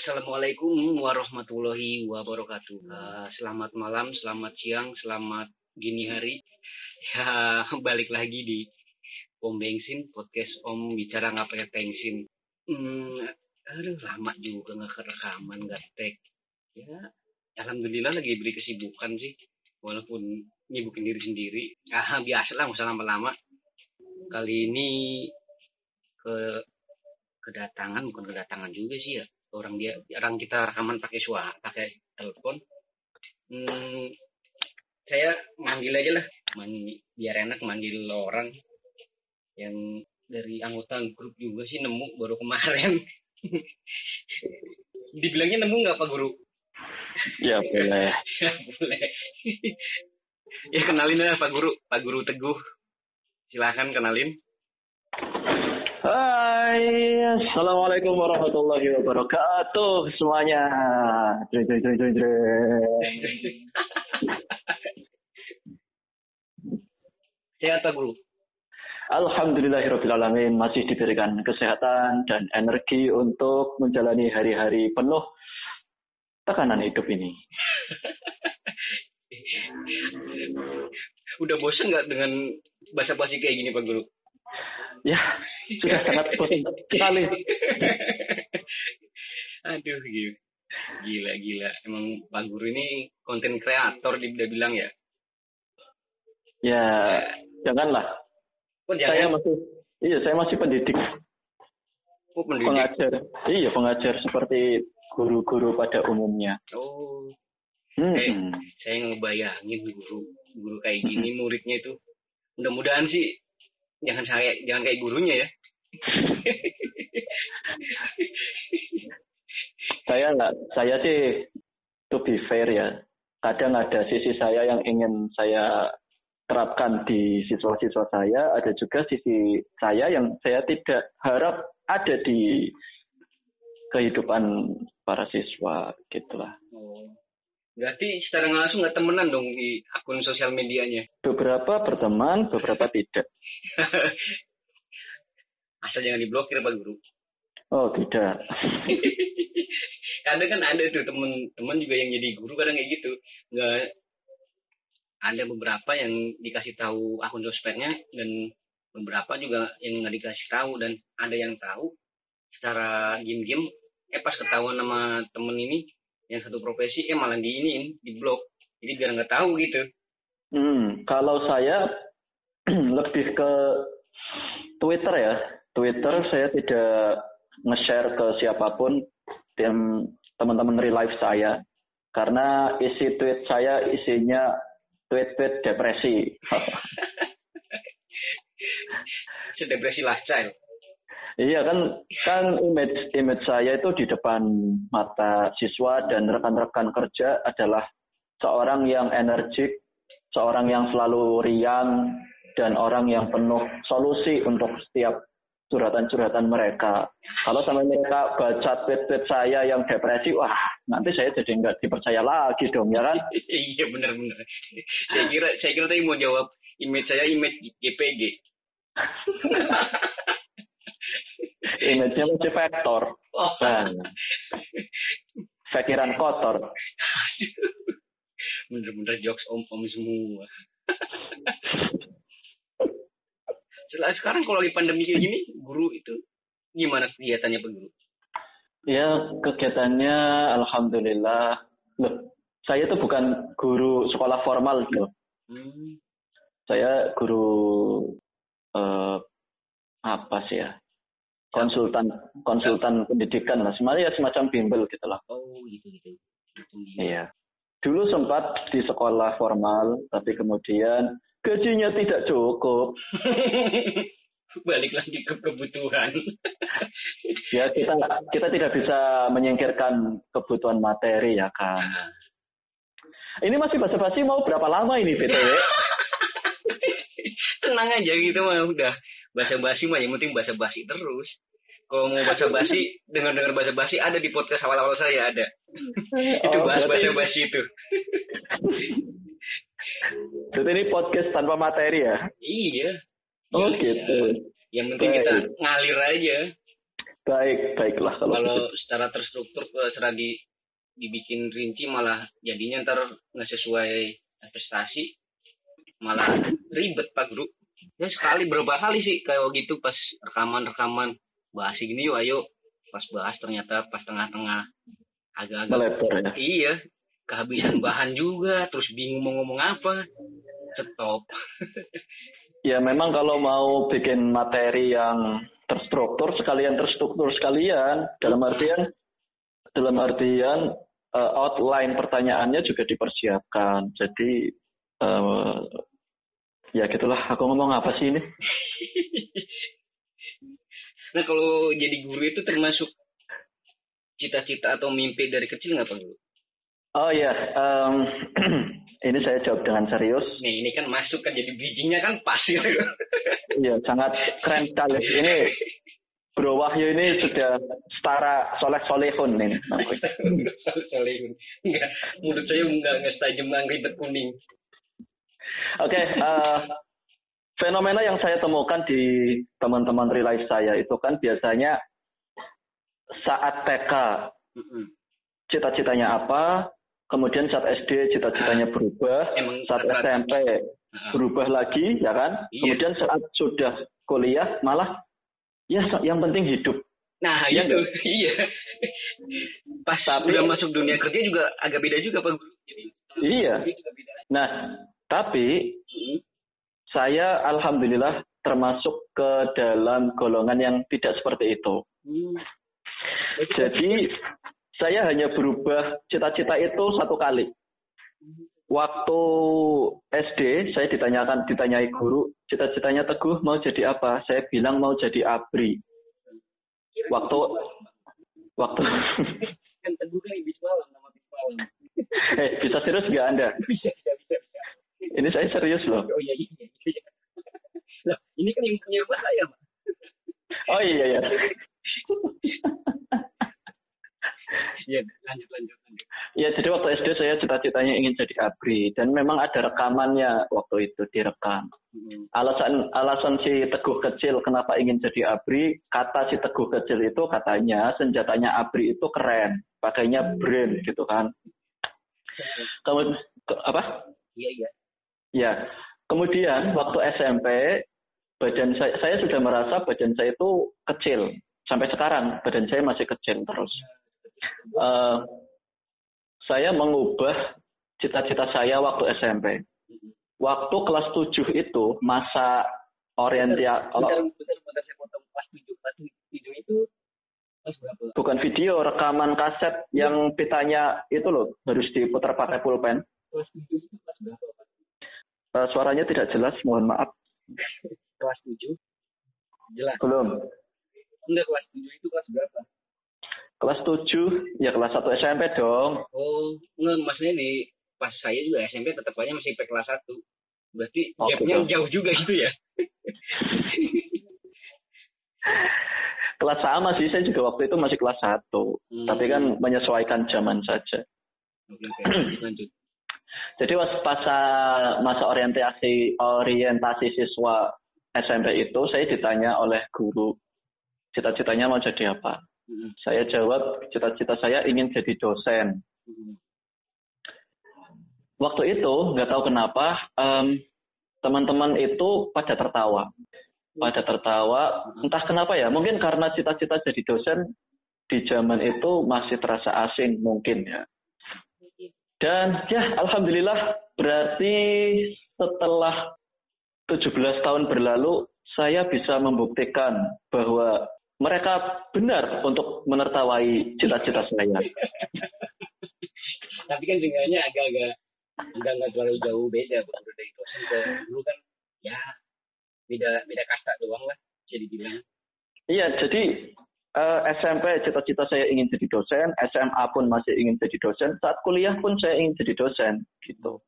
Assalamualaikum warahmatullahi wabarakatuh. Uh, selamat malam, selamat siang, selamat gini hari. Ya, balik lagi di Om Bensin, podcast Om bicara nggak pakai bensin. Hmm, aduh, lama juga nggak kerekaman, nggak tag. Ya, alhamdulillah lagi beri kesibukan sih. Walaupun nyibukin diri sendiri. Ah, biasa lah, nggak usah lama-lama. Kali ini ke kedatangan bukan kedatangan juga sih ya orang dia orang kita rekaman pakai suara pakai telepon. Hmm, saya manggil aja lah. Manggil, biar enak manggil orang. Yang dari anggota grup juga sih nemu baru kemarin. Dibilangnya nemu nggak pak guru? Ya boleh. Ya boleh. Ya kenalin lah pak guru. Pak guru teguh. Silahkan kenalin Hai, Assalamualaikum warahmatullahi wabarakatuh semuanya. Jreng, jreng, jreng, jreng, jreng. Sehat Pak Guru? Alhamdulillahirrahmanirrahim masih diberikan kesehatan dan energi untuk menjalani hari-hari penuh tekanan hidup ini. Udah bosan nggak dengan bahasa basi kayak gini Pak Guru? Ya, sudah sangat bosan sekali. Aduh, gila. Gila, gila. Emang Pak Guru ini konten kreator dia bilang ya? Ya, janganlah. Oh, Saya jangan. masih iya, saya masih pendidik, Oh, pendidik. pengajar. Iya, pengajar seperti guru-guru pada umumnya. Oh, Hmm. Eh. saya ngebayangin guru guru kayak gini muridnya itu mudah-mudahan sih jangan saya jangan kayak gurunya ya Saya nggak, saya sih to be fair ya. Kadang ada sisi saya yang ingin saya terapkan di siswa-siswa saya, ada juga sisi saya yang saya tidak harap ada di kehidupan para siswa gitulah. oh. Berarti secara langsung nggak temenan dong di akun sosial medianya Beberapa berteman, beberapa tidak. asal jangan diblokir pak guru Oh tidak. kadang kan ada tuh temen-temen juga yang jadi guru kadang kayak gitu nggak ada beberapa yang dikasih tahu akun sosmednya dan beberapa juga yang nggak dikasih tahu dan ada yang tahu secara game-game eh pas ketahuan sama temen ini yang satu profesi eh malah di ini di blok jadi biar nggak tahu gitu Hmm, kalau saya lebih ke Twitter ya. Twitter saya tidak nge-share ke siapa pun tim teman-teman real life saya karena isi tweet saya isinya tweet-tweet depresi. sedepresi lifestyle iya kan kan image image saya itu di depan mata siswa dan rekan-rekan kerja adalah seorang yang energik, seorang yang selalu riang dan orang yang penuh solusi untuk setiap curhatan-curhatan mereka. Kalau sama mereka baca tweet-tweet saya yang depresi, wah nanti saya jadi nggak dipercaya lagi dong ya kan? iya benar-benar saya kira saya kira tadi mau jawab image saya image GPG Image-nya masih vektor. oh Nah, pikiran kotor. bener-bener jokes om-om semua. Setelah sekarang kalau lagi pandemi kayak gini, guru itu gimana kegiatannya Pak Guru? Ya, kegiatannya alhamdulillah. Loh, saya tuh bukan guru sekolah formal loh. Hmm, Saya guru eh, apa sih ya? Konsultan konsultan pendidikan lah. Sebenarnya ya semacam bimbel gitu lah. oh gitu gitu. Gitu, gitu. Iya. Dulu sempat di sekolah formal, tapi kemudian gajinya tidak cukup. Balik lagi ke kebutuhan. Ya kita kita tidak bisa menyingkirkan kebutuhan materi ya kan. Ini masih basa-basi mau berapa lama ini BTW? Tenang aja gitu mah udah. Basa-basi mah yang penting basa-basi terus. Kalau mau basa-basi, dengar-dengar basa-basi ada di podcast awal-awal saya ada. itu Oh, bahas berarti- basa-basi itu. Jadi ini podcast tanpa materi ya? Iya. Oh Iya. gitu. Yang penting kita Baik. ngalir aja. Baik, baiklah kalau, kalau gitu. secara terstruktur secara di dibikin rinci malah jadinya ntar nggak sesuai prestasi malah ribet pak guru ya sekali berapa kali sih kayak gitu pas rekaman rekaman bahas gini yuk ayo pas bahas ternyata pas tengah-tengah agak-agak melebar ya. iya kehabisan bahan juga terus bingung mau ngomong apa stop Ya memang kalau mau bikin materi yang terstruktur sekalian terstruktur sekalian dalam artian dalam artian uh, outline pertanyaannya juga dipersiapkan. Jadi uh, ya gitulah aku ngomong apa sih ini? nah kalau jadi guru itu termasuk cita-cita atau mimpi dari kecil nggak pak guru? Oh ya, um, ini saya jawab dengan serius. Nih ini kan masuk kan jadi bijinya kan pas gitu. Iya sangat keren sekali. Ini Bro Wahyu ini sudah setara soleh solehun nih. solehun. Enggak, menurut saya enggak enggak tajam ribet kuning. Oke, okay, uh, fenomena yang saya temukan di teman-teman relay saya itu kan biasanya saat TK cita-citanya apa, kemudian saat SD cita-citanya berubah, Emang saat. SMP berubah lagi, ya kan? Iya. Kemudian saat sudah kuliah malah ya yang penting hidup. Nah, Iya itu iya. Pas Tapi- udah masuk dunia kerja juga agak beda juga Pak Guru. Iya. Nah, tapi saya alhamdulillah termasuk ke dalam golongan yang tidak seperti itu. Hmm. Jadi saya hanya berubah cita-cita itu satu kali. Waktu SD saya ditanyakan ditanyai guru cita-citanya Teguh mau jadi apa? Saya bilang mau jadi abri. Waktu waktu kan teguh kan ibis malam nama ibis malam. eh bisa serius nggak Anda? bisa bisa bisa. Ini saya serius loh. Oh iya iya. iya. Lah, ini kan yang punya saya, Pak. Oh iya iya. Iya, lanjut lanjut lanjut. Ya jadi waktu SD saya cita-citanya ingin jadi abri dan memang ada rekamannya waktu itu direkam. Hmm. Alasan alasan si Teguh kecil kenapa ingin jadi abri, kata si Teguh kecil itu katanya senjatanya abri itu keren, pakainya brand gitu kan. Kemudian apa? Iya iya. Ya. Kemudian waktu SMP badan saya saya sudah merasa badan saya itu kecil. Sampai sekarang badan saya masih kecil terus. Eh, saya mengubah cita-cita saya waktu SMP. Waktu kelas 7 itu masa orientia Bentar, bentar, bentar, saya potong. Itu bukan video rekaman kaset yang pitanya itu loh harus diputar pakai pulpen. Kelas tujuh itu kelas berapa, Eh, suaranya tidak jelas, mohon maaf. Kelas tujuh. Jelas. Belum. Enggak, kelas tujuh itu kelas berapa? Kelas 7, ya kelas 1 SMP dong. Oh, enggak, maksudnya nih, pas saya juga SMP tetap aja masih sampai kelas satu. Berarti Oh, gapnya gitu. jauh juga gitu ya? Kelas sama sih, saya juga waktu itu masih kelas 1. Hmm. Tapi kan menyesuaikan zaman saja. Oke, oke. Lanjut. Jadi pas masa masa orientasi orientasi siswa SMP itu saya ditanya oleh guru cita-citanya mau jadi apa. Hmm. Saya jawab cita-cita saya ingin jadi dosen. Hmm. Waktu itu nggak tahu kenapa em, teman-teman itu pada tertawa, pada tertawa. Entah kenapa ya, mungkin karena cita-cita jadi dosen di zaman itu masih terasa asing mungkin ya. Dan ya alhamdulillah berarti setelah 17 tahun berlalu saya bisa membuktikan bahwa mereka benar untuk menertawai cita-cita saya. Tapi kan seenggaknya agak-agak enggak enggak terlalu jauh beda Guru, dari ke dulu kan ya beda beda kasta doang lah bisa dibilang. Iya, jadi eh, SMP cita-cita saya ingin jadi dosen, SMA pun masih ingin jadi dosen, saat kuliah pun saya ingin jadi dosen gitu.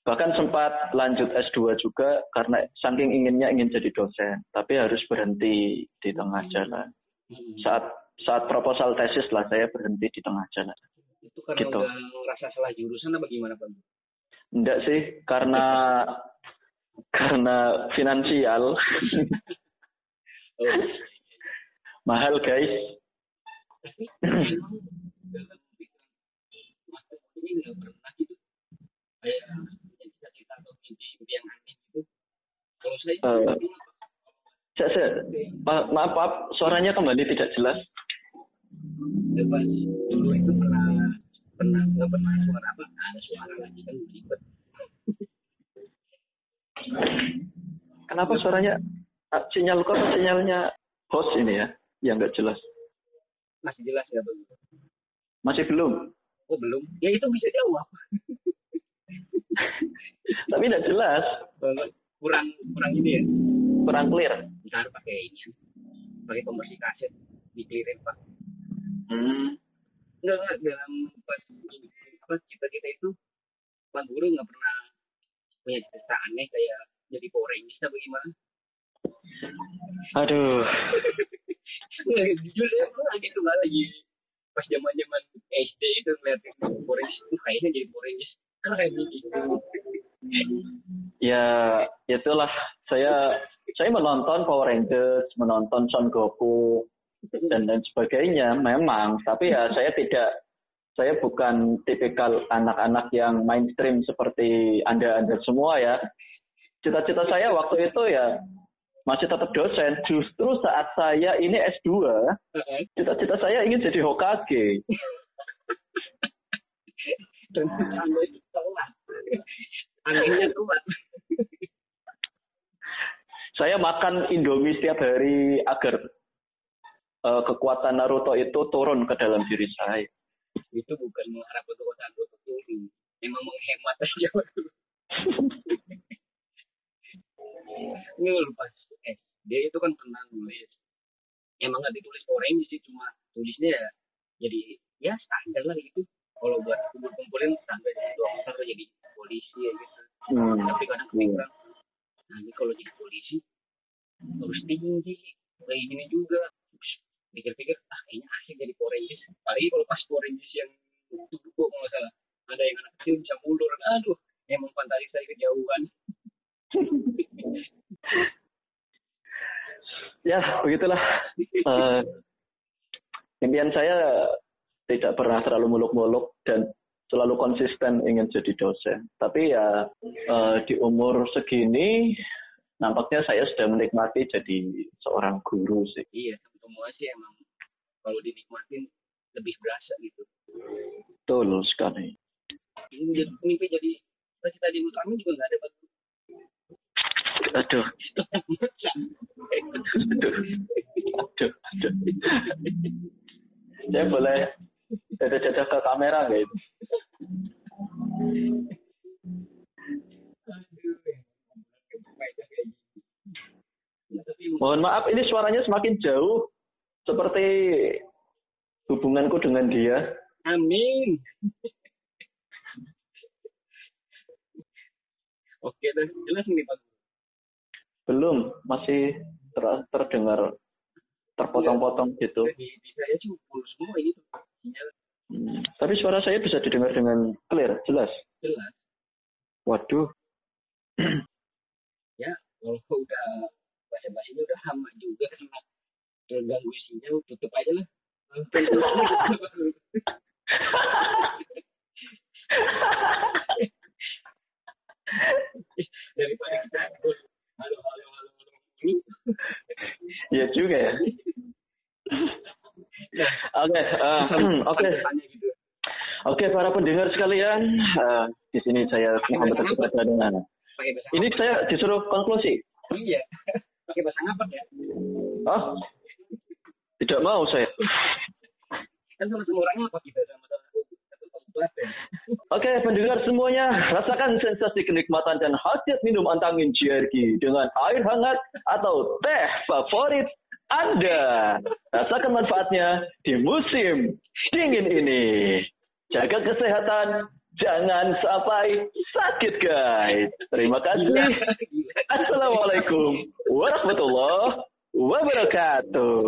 Bahkan sempat lanjut S2 juga karena saking inginnya ingin jadi dosen, tapi harus berhenti di tengah jalan. Hmm. Saat saat proposal tesis lah saya berhenti di tengah jalan. Itu karena Gitu. udah ngerasa salah jurusan apa gimana Pak? Enggak sih, karena karena finansial. Oh, Mahal guys. Uh, maaf, maaf, suaranya kembali tidak jelas. Kenapa suaranya ah, sinyal kok sinyalnya host ini ya yang nggak jelas? masih jelas ya bang? Masih belum, oh belum. Ya itu bisa jawab. Tapi tidak jelas, kurang kurang ini ya? Kurang clear. ntar pakai ini pakai pembersih kaset. Diklirin pak. Hmm. enggak enggak dalam pas apa kita kita itu pak guru nggak pernah punya cerita aneh kayak jadi Power Rangers atau bagaimana Aduh, nggak jujur ya gitu nggak lagi. Pas zaman zaman SD itu ngeliatin Rangers itu kayaknya jadi Power Rangers keren gitu. Ya itulah. Saya saya menonton Power Rangers, menonton Son Goku dan lain sebagainya memang, tapi ya saya tidak saya bukan tipikal anak-anak yang mainstream seperti Anda-anda semua ya. Cita-cita saya waktu itu ya masih tetap dosen. Justru saat saya ini S2, cita-cita saya ingin jadi Hokage. dan Saya makan Indomie setiap hari agar eh, kekuatan Naruto itu turun ke dalam diri saya. itu bukan mengharap untuk turun memang menghemat aja standar lah gitu. Kalau buat kumpul kumpulin standar jadi dokter jadi polisi ya gitu. Hmm. tapi kadang kepikiran nah ini kalau jadi polisi harus tinggi kayak gini juga pikir-pikir ah kayaknya asik jadi Rangers apalagi kalau pas Rangers yang tubuh kalau nggak salah. Ada yang anak kecil bisa mundur. Aduh emang fantasi saya kejauhan. Ya, begitulah. Eh, impian saya tidak pernah terlalu muluk-muluk dan selalu konsisten ingin jadi dosen. Tapi ya eh, di umur segini nampaknya saya sudah menikmati jadi seorang guru sih. iya semua sih emang kalau dinikmatin lebih berasa gitu Betul sekali. mimpi jadi cita-cita di utama juga nggak ada Aduh, aduh, aduh, aduh. Saya boleh jajah-jajah ke kamera nggak itu? Mohon maaf, ini suaranya semakin jauh. Seperti hubunganku dengan dia. Amin. Oke, jelas nih Pak. Belum, masih ter- terdengar terpotong-potong gitu. Di, di saya sih full semua ini. Sinyal Hmm, Tapi suara saya bisa didengar dengan clear, jelas. jelas. Waduh, Ya, kalau udah bahasa bahasanya udah hama juga karena terganggu sinyal, tutup aja lah. Daripada kita halo halo halo halo. Iya juga ya. Oke, eh, oke, gitu. oke para pendengar sekalian, eh, di sini saya Muhammad Teguh dengan Ini saya disuruh konklusi. Iya. Pakai bahasa ngapak ya. Oh, tidak mau saya. Kan sama-sama kita sama sama satu satu kelas ya. Oke, pendengar semuanya, rasakan sensasi kenikmatan dan khasiat minum antangin GRG dengan air hangat atau teh favorit Anda. Rasakan manfaatnya di musim dingin ini. Jaga kesehatan, jangan sampai sakit guys. Terima kasih. Assalamualaikum warahmatullahi wabarakatuh.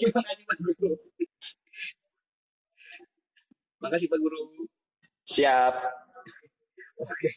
Terima kasih Pak Guru. Makasih Pak Guru. Siap. Oke.